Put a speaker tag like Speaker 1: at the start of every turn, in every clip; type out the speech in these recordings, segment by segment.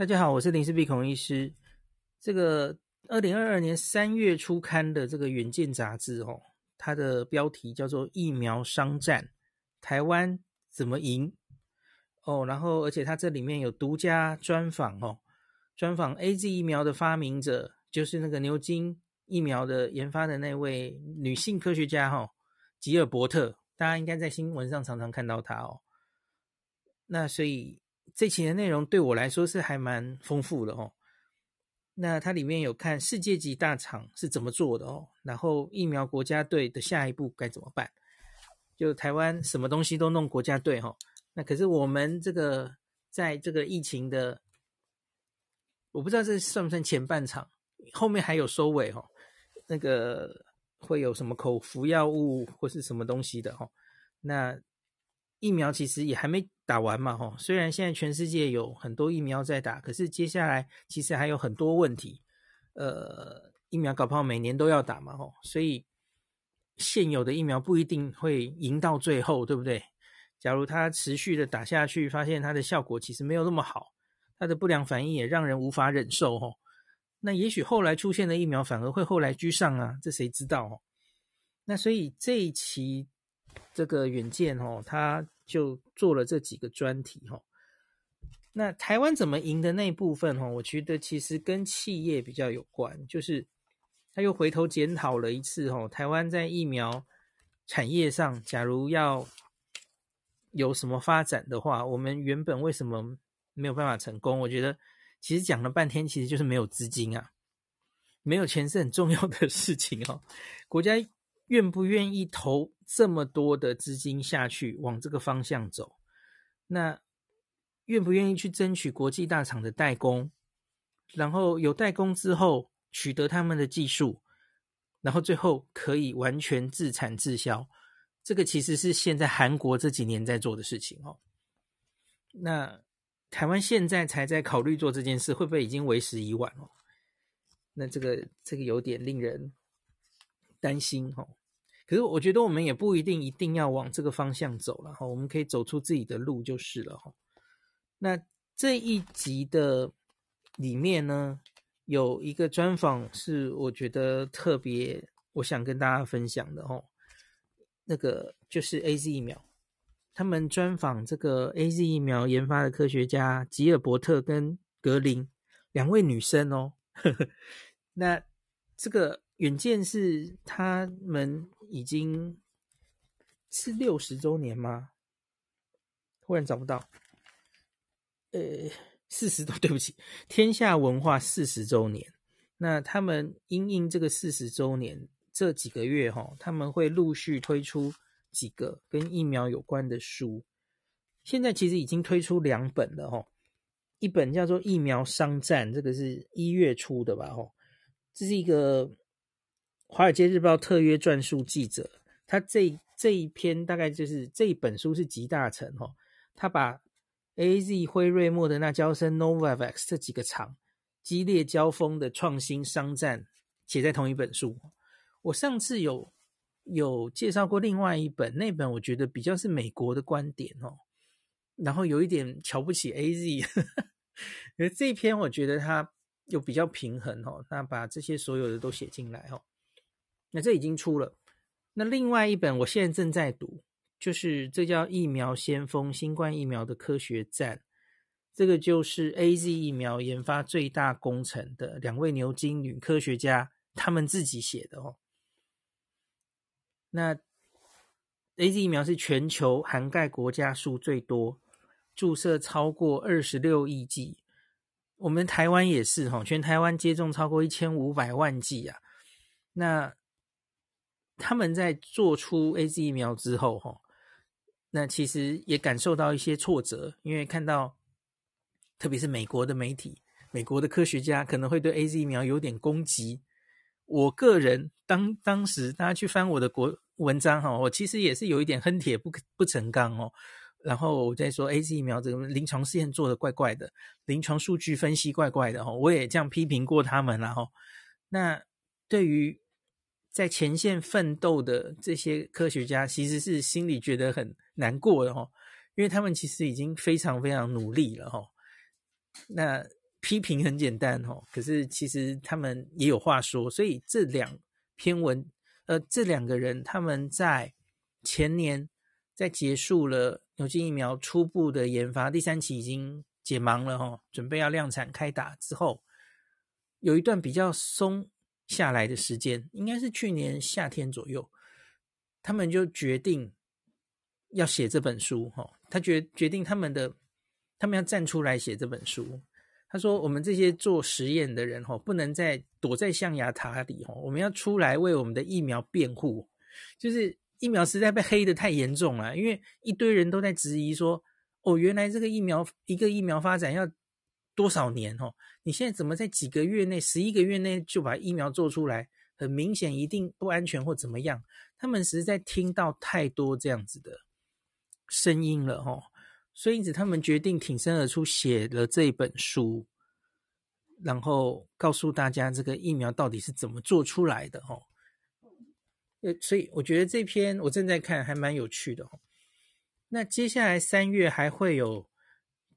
Speaker 1: 大家好，我是林氏璧孔医师。这个二零二二年三月初刊的这个《远见》杂志，哦，它的标题叫做“疫苗商战，台湾怎么赢”。哦，然后而且它这里面有独家专访，哦，专访 AZ 疫苗的发明者，就是那个牛津疫苗的研发的那位女性科学家，哈，吉尔伯特，大家应该在新闻上常常看到她哦。那所以。这期的内容对我来说是还蛮丰富的哦。那它里面有看世界级大厂是怎么做的哦，然后疫苗国家队的下一步该怎么办？就台湾什么东西都弄国家队哈，那可是我们这个在这个疫情的，我不知道这算不算前半场，后面还有收尾哈。那个会有什么口服药物或是什么东西的哈？那疫苗其实也还没。打完嘛，吼！虽然现在全世界有很多疫苗在打，可是接下来其实还有很多问题。呃，疫苗搞不好每年都要打嘛，吼！所以现有的疫苗不一定会赢到最后，对不对？假如它持续的打下去，发现它的效果其实没有那么好，它的不良反应也让人无法忍受，吼！那也许后来出现的疫苗反而会后来居上啊，这谁知道？哦，那所以这一期这个远见，哦，他。就做了这几个专题哈，那台湾怎么赢的那部分哈，我觉得其实跟企业比较有关，就是他又回头检讨了一次哈，台湾在疫苗产业上，假如要有什么发展的话，我们原本为什么没有办法成功？我觉得其实讲了半天，其实就是没有资金啊，没有钱是很重要的事情哈，国家。愿不愿意投这么多的资金下去往这个方向走？那愿不愿意去争取国际大厂的代工？然后有代工之后取得他们的技术，然后最后可以完全自产自销。这个其实是现在韩国这几年在做的事情哦。那台湾现在才在考虑做这件事，会不会已经为时已晚哦？那这个这个有点令人担心哦。可是我觉得我们也不一定一定要往这个方向走了哈，我们可以走出自己的路就是了哈。那这一集的里面呢，有一个专访是我觉得特别，我想跟大家分享的哈。那个就是 AZ 疫苗，他们专访这个 AZ 疫苗研发的科学家吉尔伯特跟格林两位女生哦。那这个远见是他们。已经是六十周年吗？忽然找不到。呃，四十多，对不起，天下文化四十周年。那他们因应这个四十周年，这几个月哈，他们会陆续推出几个跟疫苗有关的书。现在其实已经推出两本了哈，一本叫做《疫苗商战》，这个是一月初的吧？哈，这是一个。《华尔街日报》特约撰述记者，他这这一篇大概就是这一本书是集大成哦，他把 A Z、辉瑞、莫德纳、娇生、Novavax 这几个厂激烈交锋的创新商战写在同一本书。我上次有有介绍过另外一本，那本我觉得比较是美国的观点哦，然后有一点瞧不起 A Z，而这篇我觉得他又比较平衡哦，那把这些所有的都写进来哦。那这已经出了，那另外一本我现在正在读，就是这叫《疫苗先锋：新冠疫苗的科学战》，这个就是 AZ 疫苗研发最大工程的两位牛津女科学家他们自己写的哦。那 AZ 疫苗是全球涵盖国家数最多，注射超过二十六亿剂，我们台湾也是哈，全台湾接种超过一千五百万剂啊，那。他们在做出 AZ 疫苗之后，哈，那其实也感受到一些挫折，因为看到，特别是美国的媒体、美国的科学家可能会对 AZ 疫苗有点攻击。我个人当当时大家去翻我的国文章，哈，我其实也是有一点恨铁不不成钢哦。然后我在说 AZ 疫苗这个临床试验做的怪怪的，临床数据分析怪怪的，哈，我也这样批评过他们，然后那对于。在前线奋斗的这些科学家，其实是心里觉得很难过的哈，因为他们其实已经非常非常努力了哈。那批评很简单哦，可是其实他们也有话说，所以这两篇文，呃，这两个人他们在前年在结束了牛津疫苗初步的研发，第三期已经解盲了哦，准备要量产开打之后，有一段比较松下来的时间，应该是去年夏天左右，他们就决定要写这本书哈，他决决定他们的。他们要站出来写这本书。他说：“我们这些做实验的人，吼，不能再躲在象牙塔里，吼，我们要出来为我们的疫苗辩护。就是疫苗实在被黑的太严重了，因为一堆人都在质疑说，哦，原来这个疫苗一个疫苗发展要多少年，哦，你现在怎么在几个月内、十一个月内就把疫苗做出来？很明显一定不安全或怎么样。他们实在听到太多这样子的声音了，哦。”所以，因此他们决定挺身而出，写了这本书，然后告诉大家这个疫苗到底是怎么做出来的哦。呃，所以我觉得这篇我正在看，还蛮有趣的哦。那接下来三月还会有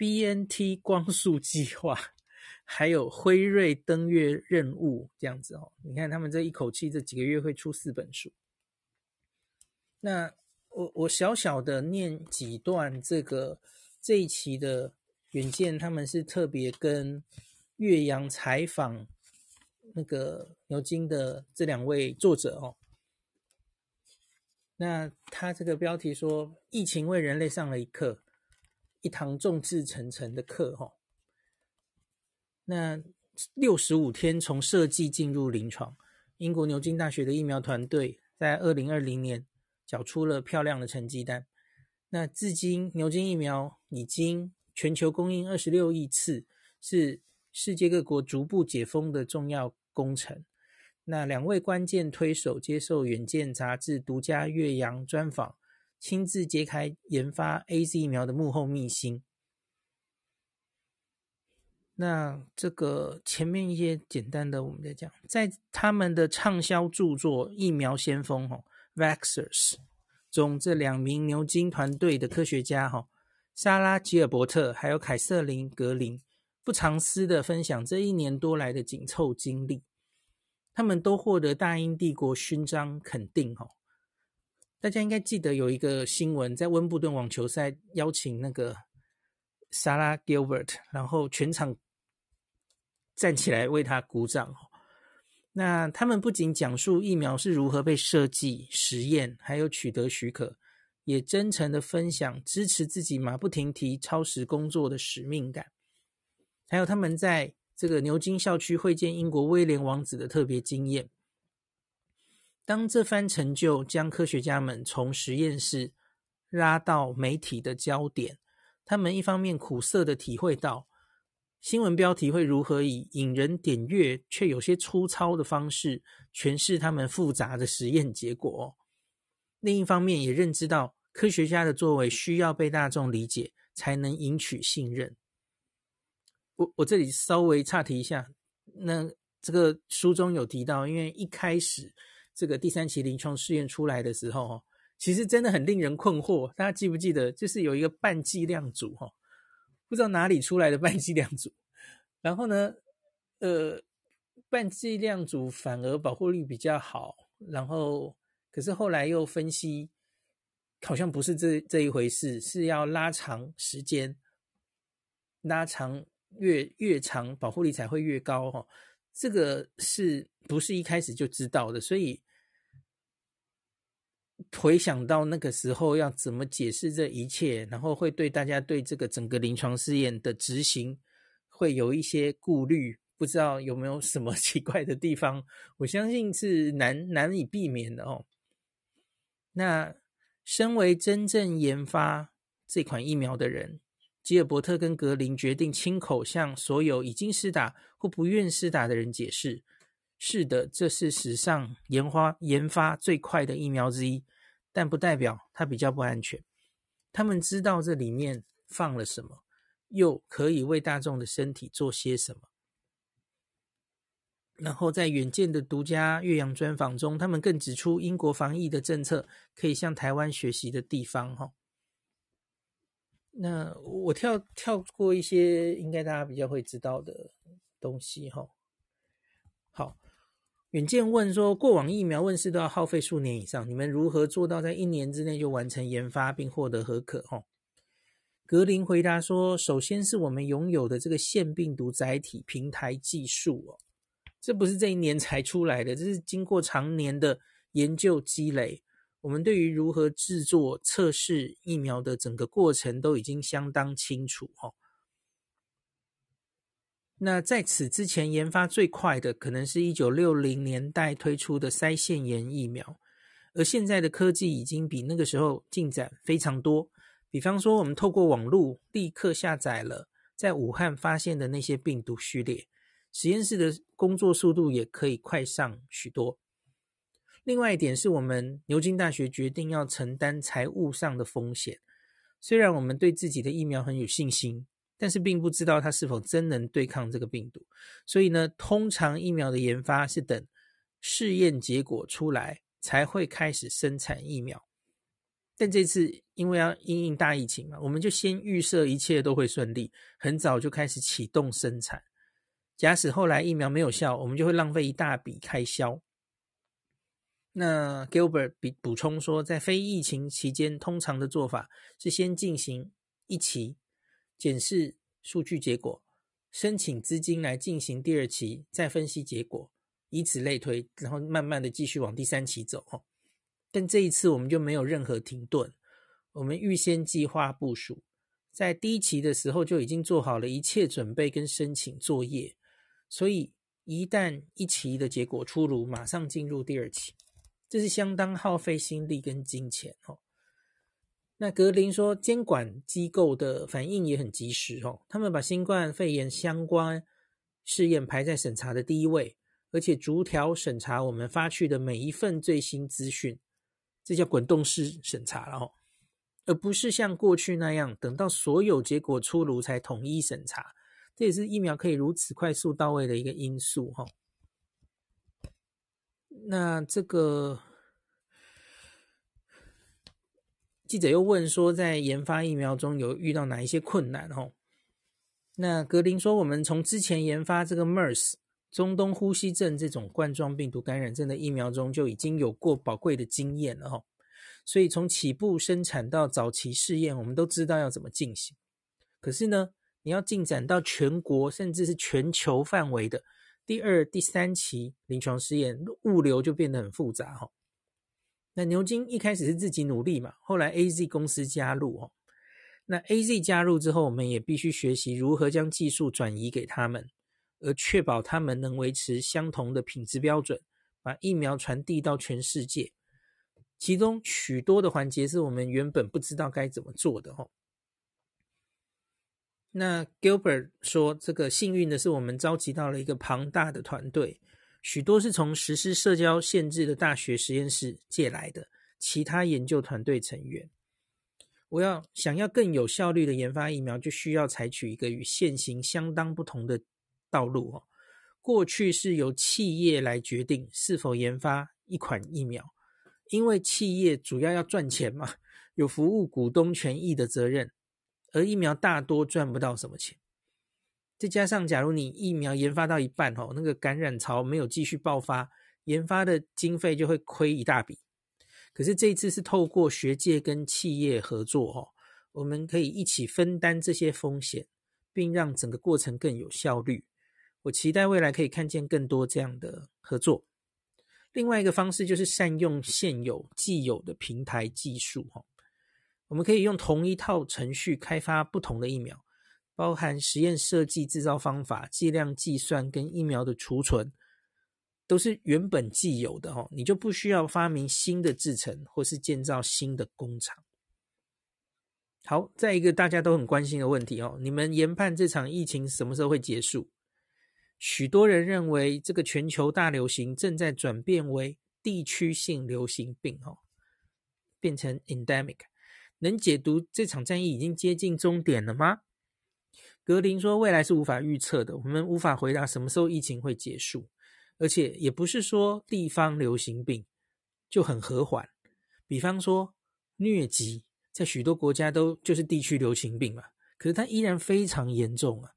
Speaker 1: BNT 光速计划，还有辉瑞登月任务这样子哦。你看他们这一口气这几个月会出四本书，那。我我小小的念几段这个这一期的远见，他们是特别跟岳阳采访那个牛津的这两位作者哦。那他这个标题说：“疫情为人类上了一课，一堂众志成城的课。”哦，那六十五天从设计进入临床，英国牛津大学的疫苗团队在二零二零年。缴出了漂亮的成绩单。那至今，牛津疫苗已经全球供应二十六亿次，是世界各国逐步解封的重要工程。那两位关键推手接受《远见》杂志独家岳阳专访，亲自揭开研发 AZ 疫苗的幕后秘辛。那这个前面一些简单的，我们再讲，在他们的畅销著作《疫苗先锋》哦。Vaxxers 中，这两名牛津团队的科学家，哈，莎拉·吉尔伯特还有凯瑟琳·格林，不藏私的分享这一年多来的紧凑经历。他们都获得大英帝国勋章肯定，哈。大家应该记得有一个新闻，在温布顿网球赛邀请那个莎拉·吉尔伯特，然后全场站起来为他鼓掌。那他们不仅讲述疫苗是如何被设计、实验，还有取得许可，也真诚的分享支持自己马不停蹄超时工作的使命感，还有他们在这个牛津校区会见英国威廉王子的特别经验。当这番成就将科学家们从实验室拉到媒体的焦点，他们一方面苦涩的体会到。新闻标题会如何以引人点阅却有些粗糙的方式诠释他们复杂的实验结果？另一方面，也认知到科学家的作为需要被大众理解，才能赢取信任。我我这里稍微岔题一下，那这个书中有提到，因为一开始这个第三期临床试验出来的时候，其实真的很令人困惑。大家记不记得，就是有一个半剂量组，哈。不知道哪里出来的半剂量组，然后呢，呃，半剂量组反而保护力比较好，然后可是后来又分析，好像不是这这一回事，是要拉长时间，拉长越越长保护力才会越高哈，这个是不是一开始就知道的？所以。回想到那个时候要怎么解释这一切，然后会对大家对这个整个临床试验的执行会有一些顾虑，不知道有没有什么 奇怪的地方？我相信是难难以避免的哦。那身为真正研发这款疫苗的人，吉尔伯特跟格林决定亲口向所有已经施打或不愿施打的人解释：是的，这是史上研发研发最快的疫苗之一。但不代表它比较不安全。他们知道这里面放了什么，又可以为大众的身体做些什么。然后在远见的独家岳阳专访中，他们更指出英国防疫的政策可以向台湾学习的地方。哈，那我跳跳过一些应该大家比较会知道的东西哈。好，远见问说，过往疫苗问世都要耗费数年以上，你们如何做到在一年之内就完成研发并获得核可？哦，格林回答说，首先是我们拥有的这个腺病毒载体平台技术哦，这不是这一年才出来的，这是经过长年的研究积累。我们对于如何制作、测试疫苗的整个过程都已经相当清楚哈。那在此之前，研发最快的可能是一九六零年代推出的腮腺炎疫苗，而现在的科技已经比那个时候进展非常多。比方说，我们透过网络立刻下载了在武汉发现的那些病毒序列，实验室的工作速度也可以快上许多。另外一点是我们牛津大学决定要承担财务上的风险。虽然我们对自己的疫苗很有信心，但是并不知道它是否真能对抗这个病毒。所以呢，通常疫苗的研发是等试验结果出来才会开始生产疫苗。但这次因为要因应大疫情嘛，我们就先预设一切都会顺利，很早就开始启动生产。假使后来疫苗没有效，我们就会浪费一大笔开销。那 Gilbert 补补充说，在非疫情期间，通常的做法是先进行一期，检视数据结果，申请资金来进行第二期，再分析结果，以此类推，然后慢慢的继续往第三期走。但这一次我们就没有任何停顿，我们预先计划部署，在第一期的时候就已经做好了一切准备跟申请作业，所以一旦一期的结果出炉，马上进入第二期。这是相当耗费心力跟金钱哦。那格林说，监管机构的反应也很及时哦，他们把新冠肺炎相关试验排在审查的第一位，而且逐条审查我们发去的每一份最新资讯，这叫滚动式审查了哦，而不是像过去那样等到所有结果出炉才统一审查。这也是疫苗可以如此快速到位的一个因素哈。那这个记者又问说，在研发疫苗中有遇到哪一些困难？哦，那格林说，我们从之前研发这个 MERS 中东呼吸症这种冠状病毒感染症的疫苗中就已经有过宝贵的经验了，哈。所以从起步生产到早期试验，我们都知道要怎么进行。可是呢，你要进展到全国甚至是全球范围的。第二、第三期临床试验物流就变得很复杂哈。那牛津一开始是自己努力嘛，后来 AZ 公司加入哦。那 AZ 加入之后，我们也必须学习如何将技术转移给他们，而确保他们能维持相同的品质标准，把疫苗传递到全世界。其中许多的环节是我们原本不知道该怎么做的哦。那 Gilbert 说：“这个幸运的是，我们召集到了一个庞大的团队，许多是从实施社交限制的大学实验室借来的其他研究团队成员。我要想要更有效率的研发疫苗，就需要采取一个与现行相当不同的道路哦。过去是由企业来决定是否研发一款疫苗，因为企业主要要赚钱嘛，有服务股东权益的责任。”而疫苗大多赚不到什么钱，再加上假如你疫苗研发到一半哦，那个感染潮没有继续爆发，研发的经费就会亏一大笔。可是这一次是透过学界跟企业合作哦，我们可以一起分担这些风险，并让整个过程更有效率。我期待未来可以看见更多这样的合作。另外一个方式就是善用现有既有的平台技术哦。我们可以用同一套程序开发不同的疫苗，包含实验设计、制造方法、剂量计算跟疫苗的储存，都是原本既有的哦。你就不需要发明新的制程或是建造新的工厂。好，再一个大家都很关心的问题哦，你们研判这场疫情什么时候会结束？许多人认为这个全球大流行正在转变为地区性流行病哦，变成 endemic。能解读这场战役已经接近终点了吗？格林说：“未来是无法预测的，我们无法回答什么时候疫情会结束，而且也不是说地方流行病就很和缓。比方说疟疾，在许多国家都就是地区流行病嘛，可是它依然非常严重啊。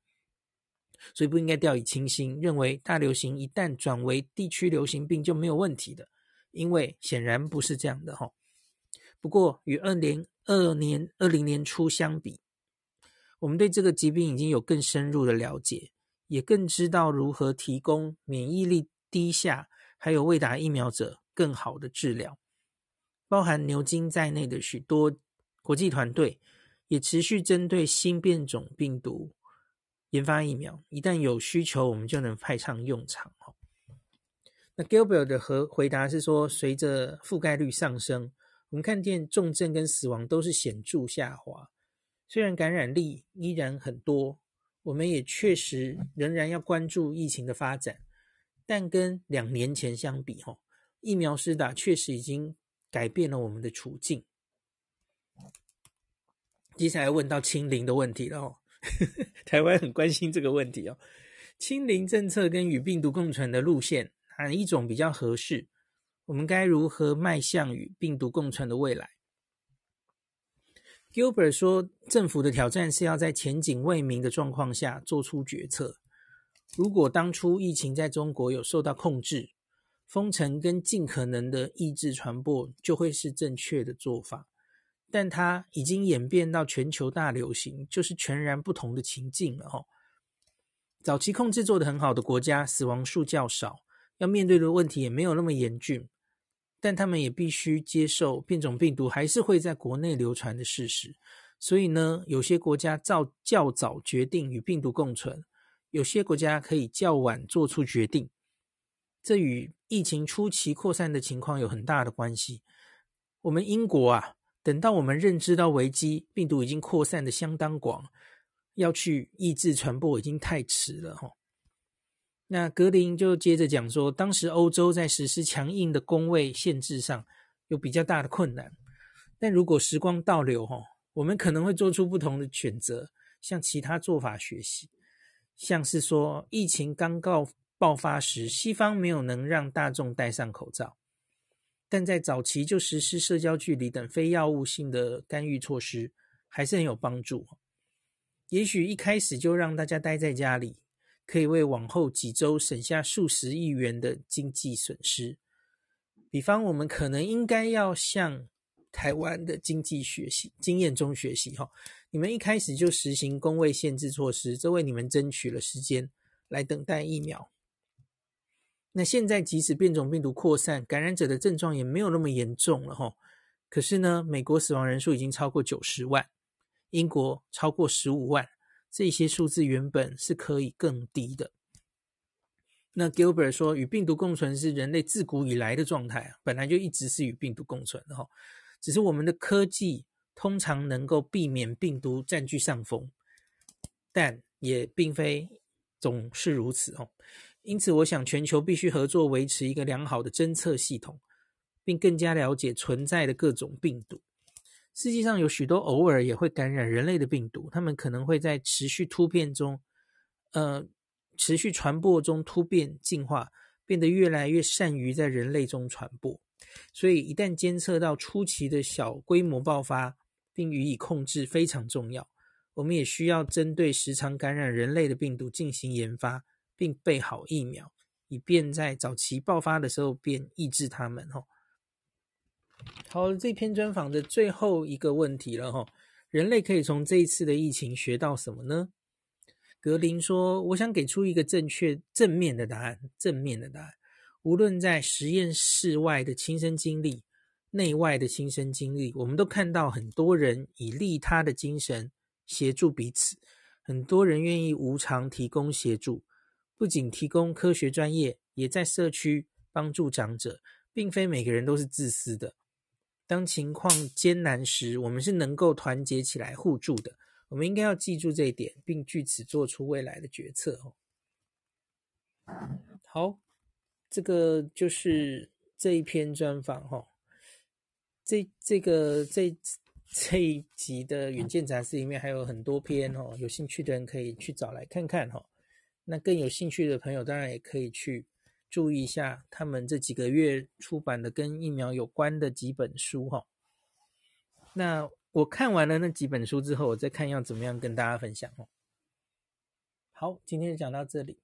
Speaker 1: 所以不应该掉以轻心，认为大流行一旦转为地区流行病就没有问题的，因为显然不是这样的哈。不过与二零二年二零年初相比，我们对这个疾病已经有更深入的了解，也更知道如何提供免疫力低下还有未打疫苗者更好的治疗。包含牛津在内的许多国际团队也持续针对新变种病毒研发疫苗，一旦有需求，我们就能派上用场。那 Gilbert 的和回答是说，随着覆盖率上升，我们看见重症跟死亡都是显著下滑。虽然感染力依然很多，我们也确实仍然要关注疫情的发展，但跟两年前相比，哈，疫苗施打确实已经改变了我们的处境。接下来问到清零的问题了哦，台湾很关心这个问题哦，清零政策跟与病毒共存的路线，哪一种比较合适？我们该如何迈向与病毒共存的未来？Gilbert 说：“政府的挑战是要在前景未明的状况下做出决策。如果当初疫情在中国有受到控制，封城跟尽可能的抑制传播就会是正确的做法。但它已经演变到全球大流行，就是全然不同的情境了。哈，早期控制做得很好的国家，死亡数较少，要面对的问题也没有那么严峻。”但他们也必须接受变种病毒还是会在国内流传的事实，所以呢，有些国家较较早决定与病毒共存，有些国家可以较晚做出决定，这与疫情初期扩散的情况有很大的关系。我们英国啊，等到我们认知到危机，病毒已经扩散得相当广，要去抑制传播已经太迟了哈。那格林就接着讲说，当时欧洲在实施强硬的公卫限制上有比较大的困难，但如果时光倒流，哈，我们可能会做出不同的选择，向其他做法学习，像是说，疫情刚告爆发时，西方没有能让大众戴上口罩，但在早期就实施社交距离等非药物性的干预措施，还是很有帮助。也许一开始就让大家待在家里。可以为往后几周省下数十亿元的经济损失。比方，我们可能应该要向台湾的经济学习经验中学习哈。你们一开始就实行工位限制措施，这为你们争取了时间来等待疫苗。那现在即使变种病毒扩散，感染者的症状也没有那么严重了哈。可是呢，美国死亡人数已经超过九十万，英国超过十五万。这些数字原本是可以更低的。那 Gilbert 说，与病毒共存是人类自古以来的状态，本来就一直是与病毒共存的哈。只是我们的科技通常能够避免病毒占据上风，但也并非总是如此哦。因此，我想全球必须合作，维持一个良好的侦测系统，并更加了解存在的各种病毒。世界上有许多偶尔也会感染人类的病毒，它们可能会在持续突变中，呃，持续传播中突变进化，变得越来越善于在人类中传播。所以，一旦监测到初期的小规模爆发，并予以控制，非常重要。我们也需要针对时常感染人类的病毒进行研发，并备好疫苗，以便在早期爆发的时候便抑制它们。吼。好，这篇专访的最后一个问题了哈，人类可以从这一次的疫情学到什么呢？格林说：“我想给出一个正确、正面的答案。正面的答案，无论在实验室外的亲身经历，内外的亲身经历，我们都看到很多人以利他的精神协助彼此，很多人愿意无偿提供协助，不仅提供科学专业，也在社区帮助长者，并非每个人都是自私的。”当情况艰难时，我们是能够团结起来互助的。我们应该要记住这一点，并据此做出未来的决策。哦好，这个就是这一篇专访。哈，这这个这这一集的《远见杂志》里面还有很多篇哦，有兴趣的人可以去找来看看。哈，那更有兴趣的朋友，当然也可以去。注意一下，他们这几个月出版的跟疫苗有关的几本书哈。那我看完了那几本书之后，我再看要怎么样跟大家分享哦。好，今天讲到这里。